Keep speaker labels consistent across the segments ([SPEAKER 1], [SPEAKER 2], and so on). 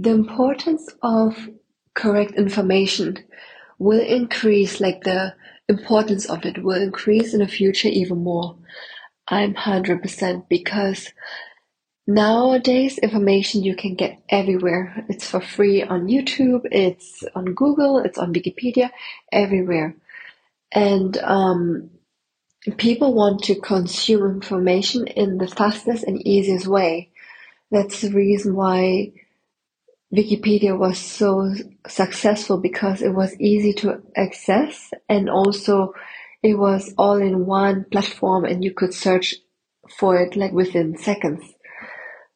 [SPEAKER 1] the importance of correct information will increase, like the importance of it will increase in the future even more. I'm 100% because nowadays information you can get everywhere. It's for free on YouTube, it's on Google, it's on Wikipedia, everywhere. And um, people want to consume information in the fastest and easiest way. That's the reason why Wikipedia was so successful because it was easy to access and also it was all in one platform and you could search for it like within seconds.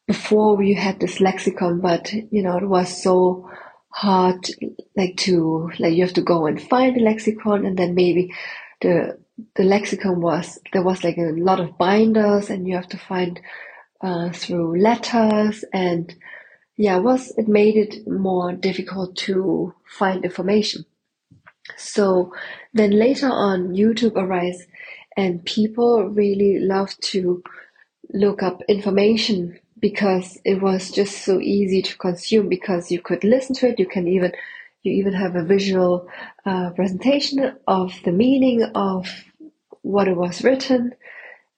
[SPEAKER 1] Before we had this lexicon, but you know, it was so hard like to like you have to go and find the lexicon and then maybe the the lexicon was there was like a lot of binders and you have to find uh, through letters and yeah, was it made it more difficult to find information. So then later on, YouTube arise, and people really love to look up information because it was just so easy to consume because you could listen to it. You can even you even have a visual uh, presentation of the meaning of what it was written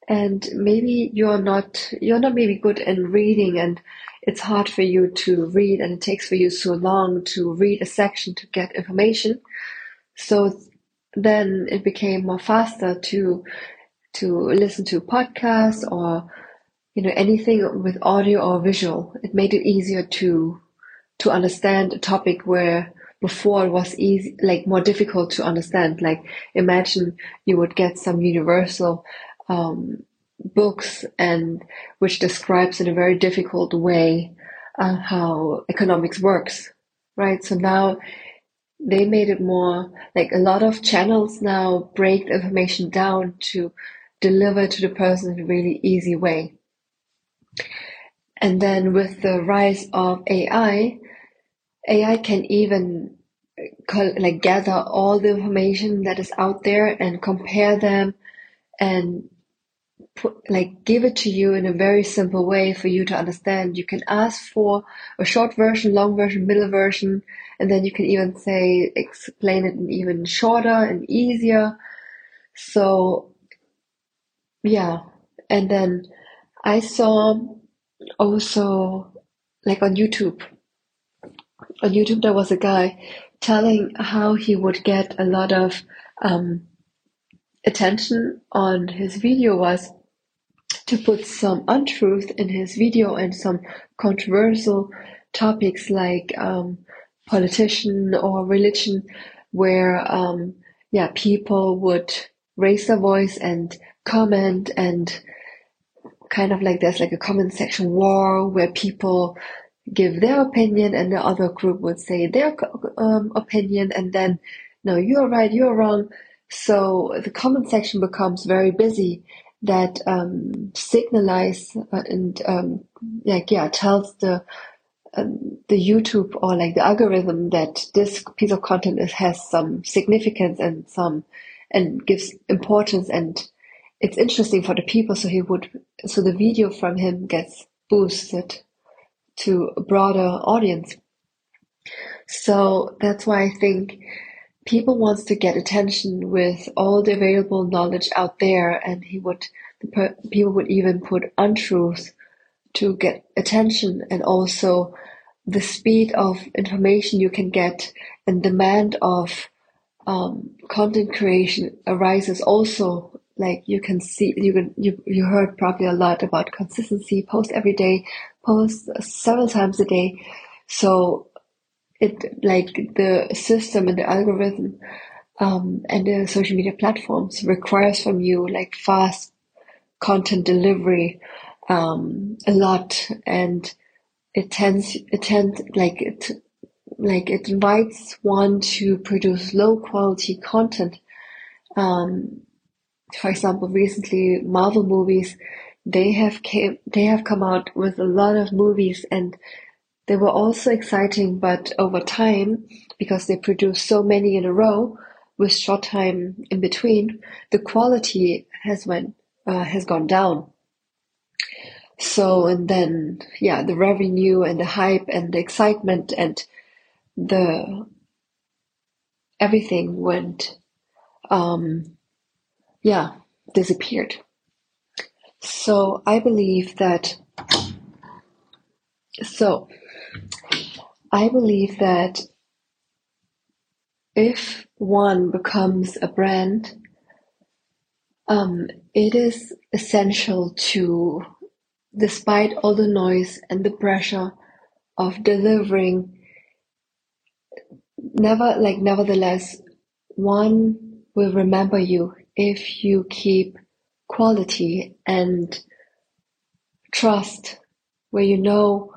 [SPEAKER 1] and maybe you're not you're not maybe good in reading and it's hard for you to read and it takes for you so long to read a section to get information. So then it became more faster to to listen to podcasts or you know anything with audio or visual. It made it easier to to understand a topic where before it was easy like more difficult to understand. Like imagine you would get some universal um, books and which describes in a very difficult way uh, how economics works, right? So now they made it more like a lot of channels now break the information down to deliver to the person in a really easy way. And then with the rise of AI, AI can even like gather all the information that is out there and compare them and put, like give it to you in a very simple way for you to understand. You can ask for a short version, long version, middle version, and then you can even say explain it in even shorter and easier. So yeah, and then I saw also like on YouTube. On YouTube, there was a guy telling how he would get a lot of um, attention on his video was to put some untruth in his video and some controversial topics like um, politician or religion, where um, yeah people would raise their voice and comment and kind of like there's like a comment section war where people give their opinion and the other group would say their um, opinion and then no you're right you're wrong so the comment section becomes very busy that um, signalize uh, and um, like yeah tells the um, the YouTube or like the algorithm that this piece of content is, has some significance and some and gives importance and it's interesting for the people. So he would so the video from him gets boosted to a broader audience. So that's why I think people wants to get attention with all the available knowledge out there and he would the people would even put untruth to get attention and also the speed of information you can get and demand of um, content creation arises also. Like you can see you can you, you heard probably a lot about consistency post every day post several times a day. So it like the system and the algorithm um, and the social media platforms requires from you like fast content delivery um, a lot. And it tends it tends like it like it invites one to produce low quality content. Um, for example recently marvel movies they have came they have come out with a lot of movies and they were also exciting, but over time, because they produced so many in a row with short time in between, the quality has went uh, has gone down. So, and then, yeah, the revenue and the hype and the excitement and the everything went, um, yeah, disappeared. So I believe that, so I believe that if one becomes a brand, um, it is essential to despite all the noise and the pressure of delivering, never like nevertheless, one will remember you if you keep quality and trust where you know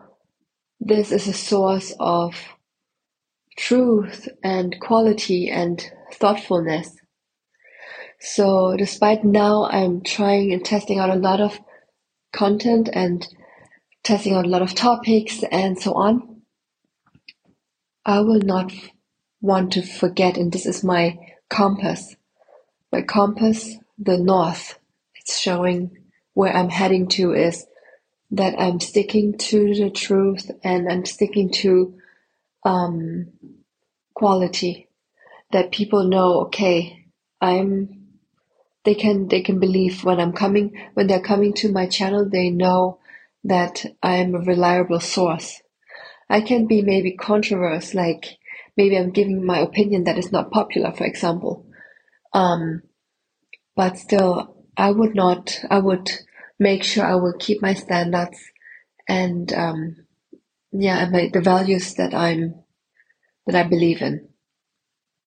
[SPEAKER 1] this is a source of truth and quality and thoughtfulness. So despite now I'm trying and testing out a lot of content and testing out a lot of topics and so on, I will not want to forget, and this is my compass. My compass, the north, it's showing where I'm heading to is that I'm sticking to the truth and I'm sticking to um, quality. That people know, okay, I'm they can they can believe when I'm coming when they're coming to my channel they know that I'm a reliable source. I can be maybe controversial, like maybe I'm giving my opinion that is not popular, for example. Um, but still, I would not. I would make sure I will keep my standards and um, yeah, and my, the values that I'm that I believe in.